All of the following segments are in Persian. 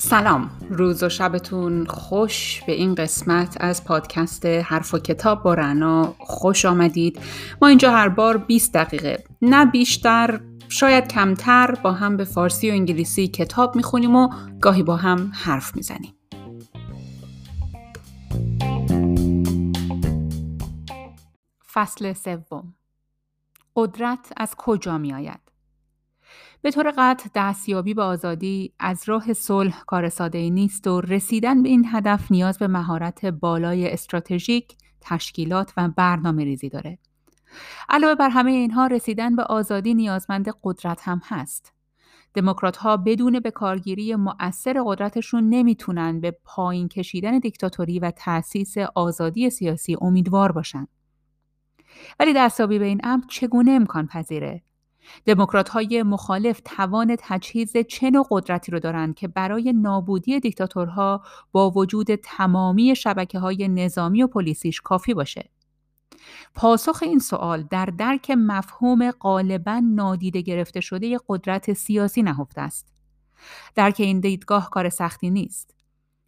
سلام. روز و شبتون خوش به این قسمت از پادکست حرف و کتاب با رنا. خوش آمدید. ما اینجا هر بار 20 دقیقه. نه بیشتر شاید کمتر با هم به فارسی و انگلیسی کتاب می‌خونیم و گاهی با هم حرف می‌زنیم. فصل سوم قدرت از کجا می آید؟ به طور قطع دستیابی به آزادی از راه صلح کار ساده ای نیست و رسیدن به این هدف نیاز به مهارت بالای استراتژیک، تشکیلات و برنامه ریزی داره. علاوه بر همه اینها رسیدن به آزادی نیازمند قدرت هم هست. دموکرات ها بدون به کارگیری مؤثر قدرتشون نمی‌تونن به پایین کشیدن دیکتاتوری و تأسیس آزادی سیاسی امیدوار باشن. ولی دستیابی به این امر چگونه امکان پذیره؟ دموکرات های مخالف توان تجهیز چه نوع قدرتی رو دارند که برای نابودی دیکتاتورها با وجود تمامی شبکه های نظامی و پلیسیش کافی باشه. پاسخ این سوال در درک مفهوم غالبا نادیده گرفته شده قدرت سیاسی نهفته است. درک این دیدگاه کار سختی نیست.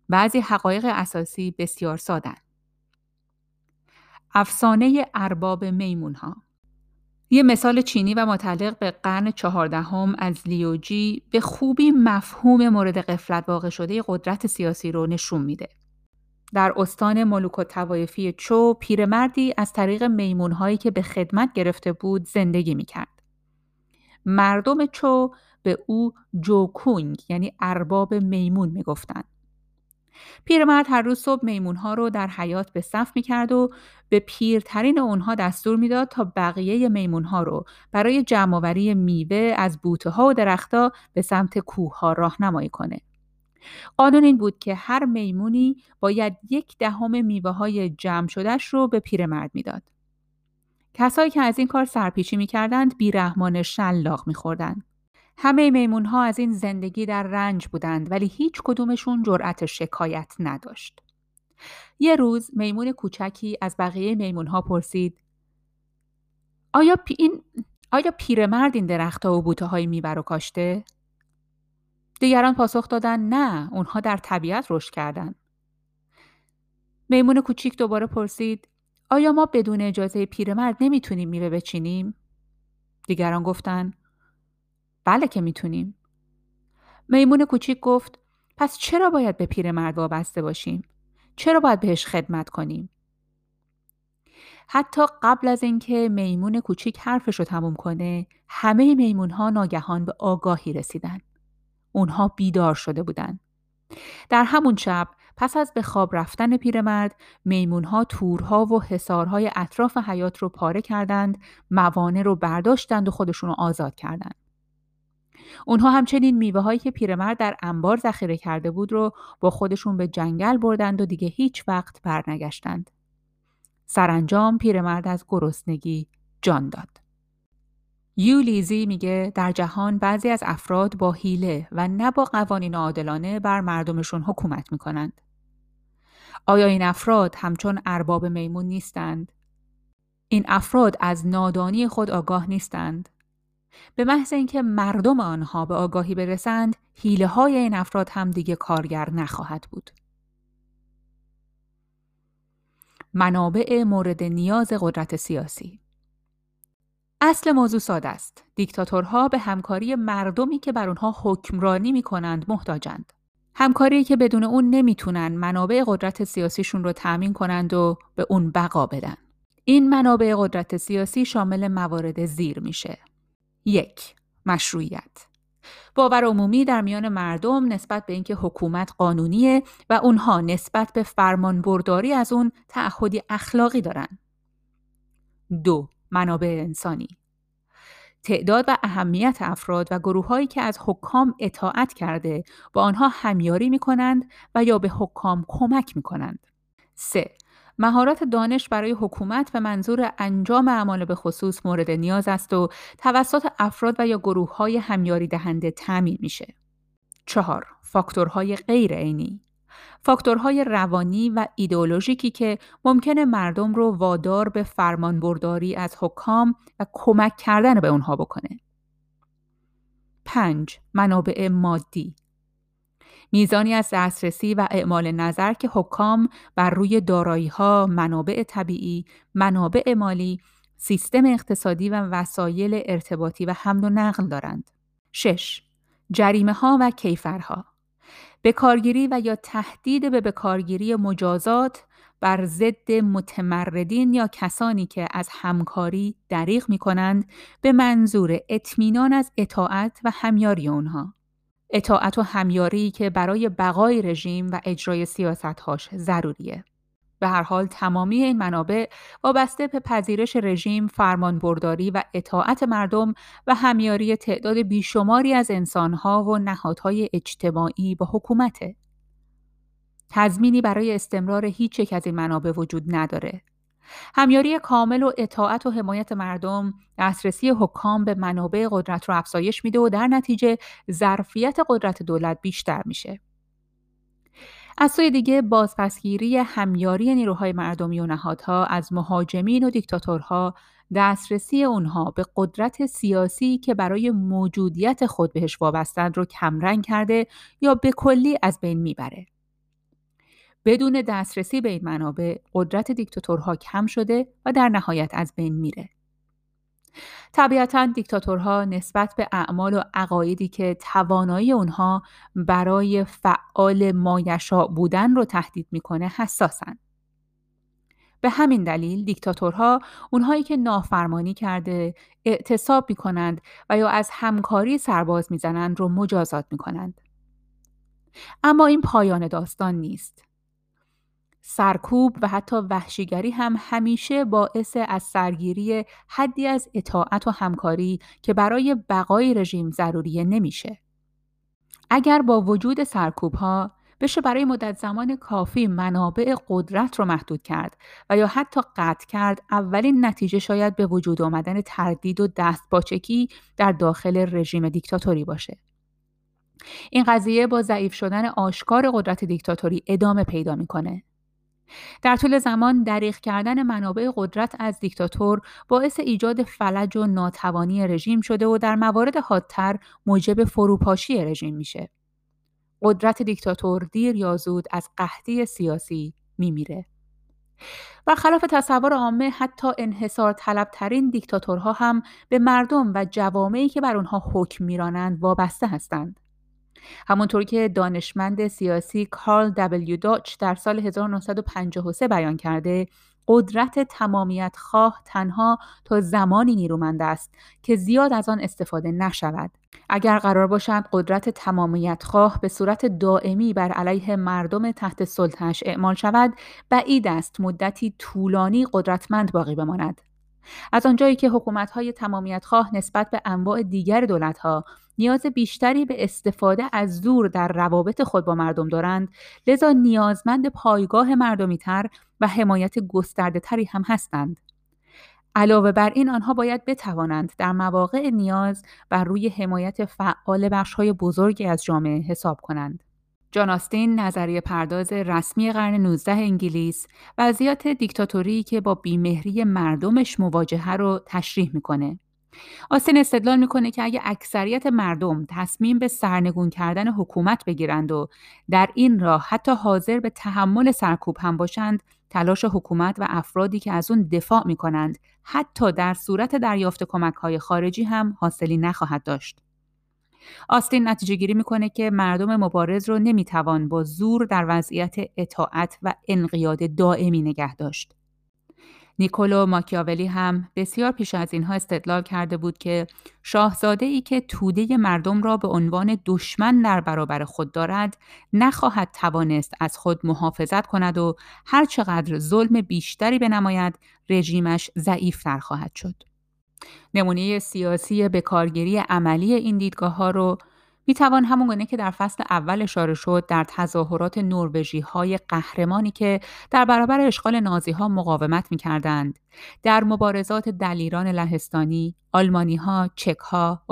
بعضی حقایق اساسی بسیار سادن. افسانه ارباب میمون ها یه مثال چینی و متعلق به قرن چهاردهم از لیوجی به خوبی مفهوم مورد قفلت واقع شده قدرت سیاسی رو نشون میده. در استان ملوک و توایفی چو پیرمردی از طریق میمونهایی که به خدمت گرفته بود زندگی می‌کرد. مردم چو به او جوکونگ یعنی ارباب میمون می‌گفتند. پیرمرد هر روز صبح میمونها رو در حیات به صف می‌کرد و به پیرترین اونها دستور می‌داد تا بقیه میمونها رو برای جمعآوری میوه از بوته ها و درختها به سمت کوه ها راهنمایی کنه. قانون این بود که هر میمونی باید یک دهم میوه های جمع شدهش رو به پیرمرد می‌داد. کسایی که از این کار سرپیچی می‌کردند بیرحمان شلاق میخوردند. همه میمون ها از این زندگی در رنج بودند ولی هیچ کدومشون جرأت شکایت نداشت. یه روز میمون کوچکی از بقیه میمون ها پرسید آیا پی این آیا پیرمرد این درختها و بوته های میبر و کاشته؟ دیگران پاسخ دادن نه اونها در طبیعت رشد کردند. میمون کوچیک دوباره پرسید آیا ما بدون اجازه پیرمرد نمی‌تونیم میوه بچینیم؟ دیگران گفتند بله که می‌تونیم. میمون کوچیک گفت پس چرا باید به پیرمرد وابسته باشیم؟ چرا باید بهش خدمت کنیم؟ حتی قبل از اینکه میمون کوچیک حرفش رو تموم کنه همه میمون ها ناگهان به آگاهی رسیدن. اونها بیدار شده بودن. در همون شب پس از به خواب رفتن پیرمرد ها تورها و حسارهای اطراف حیات رو پاره کردند موانع رو برداشتند و خودشون رو آزاد کردند اونها همچنین میوه هایی که پیرمرد در انبار ذخیره کرده بود رو با خودشون به جنگل بردند و دیگه هیچ وقت برنگشتند. سرانجام پیرمرد از گرسنگی جان داد. یولیزی میگه در جهان بعضی از افراد با حیله و نه با قوانین عادلانه بر مردمشون حکومت می‌کنند. آیا این افراد همچون ارباب میمون نیستند؟ این افراد از نادانی خود آگاه نیستند به محض اینکه مردم آنها به آگاهی برسند حیله های این افراد هم دیگه کارگر نخواهد بود منابع مورد نیاز قدرت سیاسی اصل موضوع ساده است. دیکتاتورها به همکاری مردمی که بر آنها حکمرانی می کنند محتاجند. همکاری که بدون اون نمی‌تونن منابع قدرت سیاسیشون رو تأمین کنند و به اون بقا بدن. این منابع قدرت سیاسی شامل موارد زیر میشه. یک مشروعیت باور عمومی در میان مردم نسبت به اینکه حکومت قانونیه و اونها نسبت به فرمان برداری از اون تعهدی اخلاقی دارن. دو منابع انسانی تعداد و اهمیت افراد و گروههایی که از حکام اطاعت کرده با آنها همیاری می کنند و یا به حکام کمک می کنند. 3. مهارت دانش برای حکومت به منظور انجام اعمال به خصوص مورد نیاز است و توسط افراد و یا گروه های همیاری دهنده تامین میشه. چهار فاکتورهای غیر عینی فاکتورهای روانی و ایدئولوژیکی که ممکنه مردم رو وادار به فرمانبرداری از حکام و کمک کردن به اونها بکنه. 5. منابع مادی میزانی از دسترسی و اعمال نظر که حکام بر روی دارایی ها، منابع طبیعی، منابع مالی، سیستم اقتصادی و وسایل ارتباطی و حمل و نقل دارند. 6. جریمه ها و کیفرها بکارگیری و یا تهدید به بکارگیری مجازات بر ضد متمردین یا کسانی که از همکاری دریغ می کنند به منظور اطمینان از اطاعت و همیاری آنها. اطاعت و همیاری که برای بقای رژیم و اجرای سیاستهاش ضروریه. به هر حال تمامی این منابع وابسته به پذیرش رژیم، فرمانبرداری و اطاعت مردم و همیاری تعداد بیشماری از انسانها و نهادهای اجتماعی با حکومته. تضمینی برای استمرار هیچ یک از این منابع وجود نداره. همیاری کامل و اطاعت و حمایت مردم دسترسی حکام به منابع قدرت رو افزایش میده و در نتیجه ظرفیت قدرت دولت بیشتر میشه. از سوی دیگه بازپسگیری همیاری نیروهای مردمی و نهادها از مهاجمین و دیکتاتورها دسترسی اونها به قدرت سیاسی که برای موجودیت خود بهش وابستند رو کمرنگ کرده یا به کلی از بین می‌بره. بدون دسترسی به این منابع قدرت دیکتاتورها کم شده و در نهایت از بین میره. طبیعتا دیکتاتورها نسبت به اعمال و عقایدی که توانایی اونها برای فعال مایشا بودن رو تهدید می‌کنه حساسن. به همین دلیل دیکتاتورها اونهایی که نافرمانی کرده اعتصاب می‌کنند و یا از همکاری سرباز می‌زنند رو مجازات می‌کنند. اما این پایان داستان نیست. سرکوب و حتی وحشیگری هم همیشه باعث از سرگیری حدی از اطاعت و همکاری که برای بقای رژیم ضروریه نمیشه. اگر با وجود سرکوب ها بشه برای مدت زمان کافی منابع قدرت رو محدود کرد و یا حتی قطع کرد اولین نتیجه شاید به وجود آمدن تردید و دست باچکی در داخل رژیم دیکتاتوری باشه. این قضیه با ضعیف شدن آشکار قدرت دیکتاتوری ادامه پیدا می‌کنه. در طول زمان دریغ کردن منابع قدرت از دیکتاتور باعث ایجاد فلج و ناتوانی رژیم شده و در موارد حادتر موجب فروپاشی رژیم میشه. قدرت دیکتاتور دیر یا زود از قحطی سیاسی میمیره. خلاف تصور عامه حتی انحصار طلبترین دیکتاتورها هم به مردم و جوامعی که بر آنها حکم میرانند وابسته هستند. همونطور که دانشمند سیاسی کارل دبلیو داچ در سال 1953 بیان کرده قدرت تمامیت خواه تنها تا زمانی نیرومند است که زیاد از آن استفاده نشود. اگر قرار باشد قدرت تمامیت خواه به صورت دائمی بر علیه مردم تحت سلطنش اعمال شود، بعید است مدتی طولانی قدرتمند باقی بماند. از آنجایی که حکومت‌های تمامیت خواه نسبت به انواع دیگر دولت‌ها نیاز بیشتری به استفاده از زور در روابط خود با مردم دارند لذا نیازمند پایگاه مردمی تر و حمایت گسترده تری هم هستند. علاوه بر این آنها باید بتوانند در مواقع نیاز بر روی حمایت فعال بخشهای بزرگی از جامعه حساب کنند. جان آستین نظریه پرداز رسمی قرن 19 انگلیس وضعیت دیکتاتوری که با بیمهری مردمش مواجهه رو تشریح می‌کنه. آستین استدلال می‌کنه که اگه اکثریت مردم تصمیم به سرنگون کردن حکومت بگیرند و در این راه حتی حاضر به تحمل سرکوب هم باشند تلاش حکومت و افرادی که از اون دفاع می‌کنند حتی در صورت دریافت کمک های خارجی هم حاصلی نخواهد داشت. آستین نتیجه گیری می‌کنه که مردم مبارز رو نمی‌توان با زور در وضعیت اطاعت و انقیاد دائمی نگه داشت. نیکولو ماکیاولی هم بسیار پیش از اینها استدلال کرده بود که شاهزاده ای که توده مردم را به عنوان دشمن در برابر خود دارد نخواهد توانست از خود محافظت کند و هر چقدر ظلم بیشتری بنماید رژیمش ضعیفتر خواهد شد. نمونه سیاسی به کارگیری عملی این دیدگاه ها رو می توان همون گونه که در فصل اول اشاره شد در تظاهرات نروژی های قهرمانی که در برابر اشغال نازی ها مقاومت می کردند. در مبارزات دلیران لهستانی، آلمانی ها، چک ها،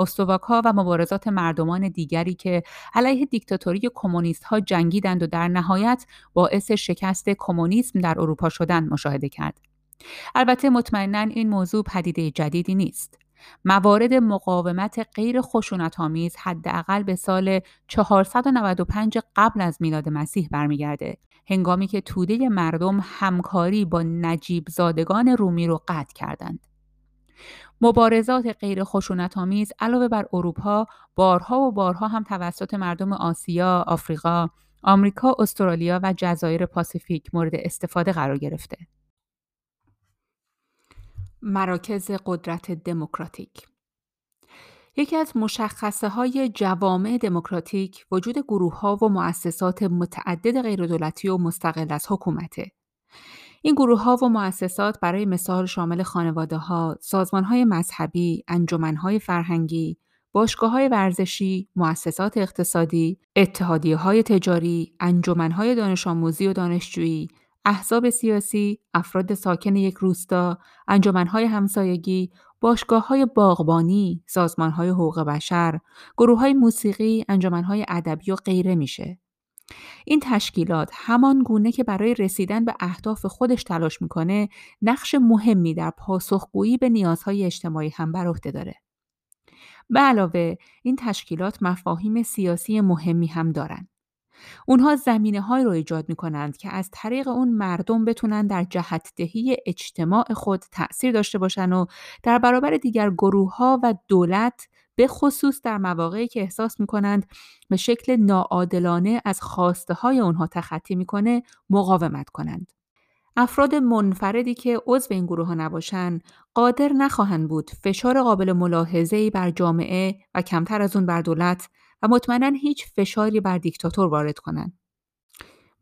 ها و مبارزات مردمان دیگری که علیه دیکتاتوری کمونیست ها جنگیدند و در نهایت باعث شکست کمونیسم در اروپا شدند مشاهده کرد. البته مطمئنا این موضوع پدیده جدیدی نیست. موارد مقاومت غیر خشونت آمیز حداقل به سال 495 قبل از میلاد مسیح برمیگرده هنگامی که توده مردم همکاری با نجیب زادگان رومی رو قطع کردند. مبارزات غیر خشونت آمیز علاوه بر اروپا بارها و بارها هم توسط مردم آسیا، آفریقا، آمریکا، استرالیا و جزایر پاسیفیک مورد استفاده قرار گرفته. مراکز قدرت دموکراتیک یکی از مشخصه های جوامع دموکراتیک وجود گروه ها و مؤسسات متعدد غیردولتی و مستقل از حکومته. این گروه ها و مؤسسات برای مثال شامل خانواده ها، سازمان های مذهبی، انجمن های فرهنگی، باشگاه های ورزشی، مؤسسات اقتصادی، اتحادیه های تجاری، انجمن های دانش آموزی و دانشجویی، احزاب سیاسی، افراد ساکن یک روستا، انجمنهای همسایگی، های باغبانی، های حقوق بشر، های موسیقی، انجمنهای ادبی و غیره میشه. این تشکیلات همان گونه که برای رسیدن به اهداف خودش تلاش می‌کنه، نقش مهمی در پاسخگویی به نیازهای اجتماعی هم بر عهده داره. به علاوه این تشکیلات مفاهیم سیاسی مهمی هم دارند. اونها زمینه های رو ایجاد می کنند که از طریق اون مردم بتونن در جهت دهی اجتماع خود تأثیر داشته باشن و در برابر دیگر گروه ها و دولت به خصوص در مواقعی که احساس می کنند به شکل ناعادلانه از خواسته های اونها تخطی می‌کنه مقاومت کنند. افراد منفردی که عضو این گروه ها نباشند قادر نخواهند بود فشار قابل ملاحظه‌ای بر جامعه و کمتر از اون بر دولت و مطمئنا هیچ فشاری بر دیکتاتور وارد کنند.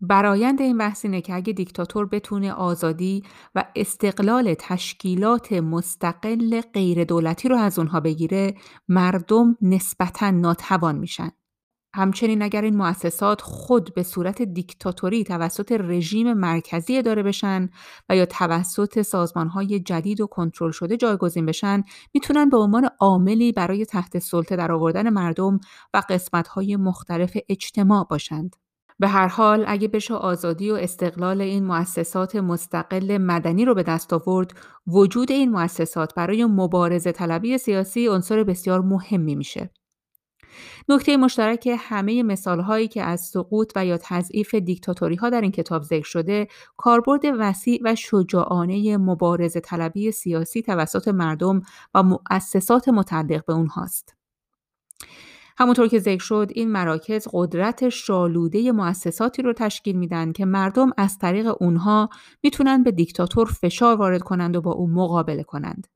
برایند این بحث اینه که اگه دیکتاتور بتونه آزادی و استقلال تشکیلات مستقل غیر دولتی رو از اونها بگیره مردم نسبتا ناتوان میشن. همچنین اگر این مؤسسات خود به صورت دیکتاتوری توسط رژیم مرکزی اداره بشن و یا توسط سازمانهای جدید و کنترل شده جایگزین بشن می‌تونن به عنوان عاملی برای تحت سلطه در آوردن مردم و قسمتهای مختلف اجتماع باشند. به هر حال اگه بشه آزادی و استقلال این مؤسسات مستقل مدنی رو به دست آورد وجود این مؤسسات برای مبارزه طلبی سیاسی عنصر بسیار مهمی میشه. نکته مشترک همه مثال هایی که از سقوط و یا تضعیف دیکتاتوری ها در این کتاب ذکر شده کاربرد وسیع و شجاعانه مبارزه طلبی سیاسی توسط مردم و مؤسسات متعلق به اونهاست. همونطور که ذکر شد این مراکز قدرت شالوده مؤسساتی رو تشکیل میدن که مردم از طریق اونها می‌تونن به دیکتاتور فشار وارد کنند و با او مقابله کنند.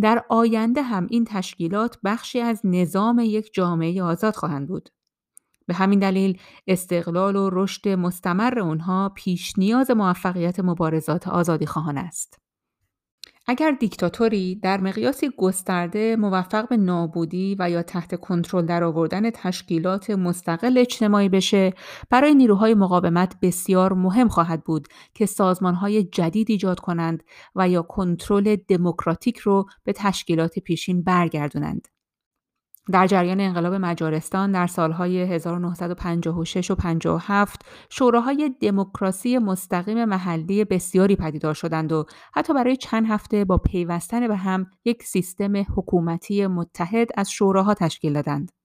در آینده هم این تشکیلات بخشی از نظام یک جامعه آزاد خواهند بود. به همین دلیل استقلال و رشد مستمر اونها پیش نیاز موفقیت مبارزات آزادی خواهان است. اگر دیکتاتوری در مقیاسی گسترده موفق به نابودی و یا تحت کنترل در آوردن تشکیلات مستقل اجتماعی بشه برای نیروهای مقاومت بسیار مهم خواهد بود که سازمانهای جدید ایجاد کنند و یا کنترل دموکراتیک رو به تشکیلات پیشین برگردونند. در جریان انقلاب مجارستان در سالهای 1956 و 57 شوراهای دموکراسی مستقیم محلی بسیاری پدیدار شدند و حتی برای چند هفته با پیوستن به هم یک سیستم حکومتی متحد از شوراها تشکیل دادند.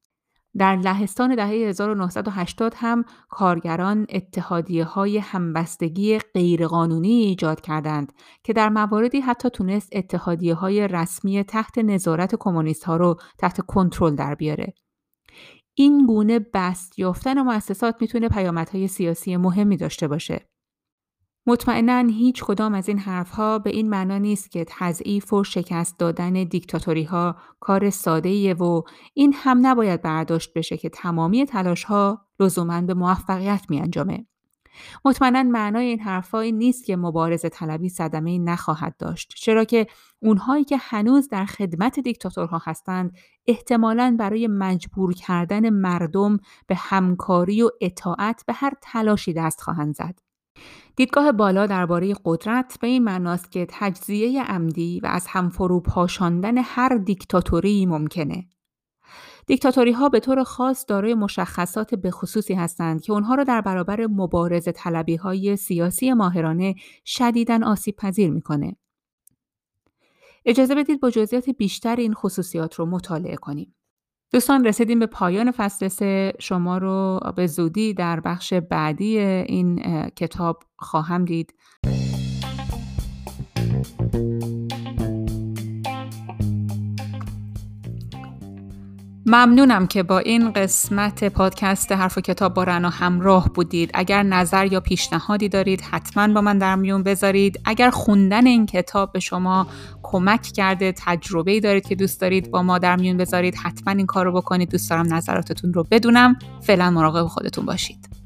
در لهستان دهه 1980 هم کارگران اتحادیه های همبستگی غیرقانونی ایجاد کردند که در مواردی حتی تونست اتحادیه های رسمی تحت نظارت کمونیست ها رو تحت کنترل در بیاره. این گونه بست یافتن مؤسسات می‌تونه پیامدهای سیاسی مهمی داشته باشه. مطمئنا هیچ کدام از این حرفها به این معنا نیست که تضعیف و شکست دادن دیکتاتوری ها کار ساده و این هم نباید برداشت بشه که تمامی تلاش ها لزوما به موفقیت می انجامه. مطمئنا معنای این حرفایی نیست که مبارزه طلبی صدمه نخواهد داشت چرا که اونهایی که هنوز در خدمت دیکتاتورها هستند احتمالاً برای مجبور کردن مردم به همکاری و اطاعت به هر تلاشی دست خواهند زد دیدگاه بالا درباره قدرت به این معناست که تجزیه عمدی و از هم فرو پاشاندن هر دیکتاتوری ممکنه دیکتاتوری ها به طور خاص دارای مشخصات به خصوصی هستند که اونها را در برابر مبارزه طلبی های سیاسی ماهرانه شدیداً آسیب پذیر می‌کنه. اجازه بدید با جزئیات بیشتر این خصوصیات رو مطالعه کنیم. دوستان رسیدیم به پایان فصل سه شما رو به زودی در بخش بعدی این کتاب خواهم دید. ممنونم که با این قسمت پادکست حرف و کتاب با رنا همراه بودید. اگر نظر یا پیشنهادی دارید حتما با من در میون بذارید. اگر خوندن این کتاب به شما کمک کرده تجربه دارید که دوست دارید با ما در میون بذارید حتما این کار رو بکنید. دوست دارم نظراتتون رو بدونم. فعلا مراقب خودتون باشید.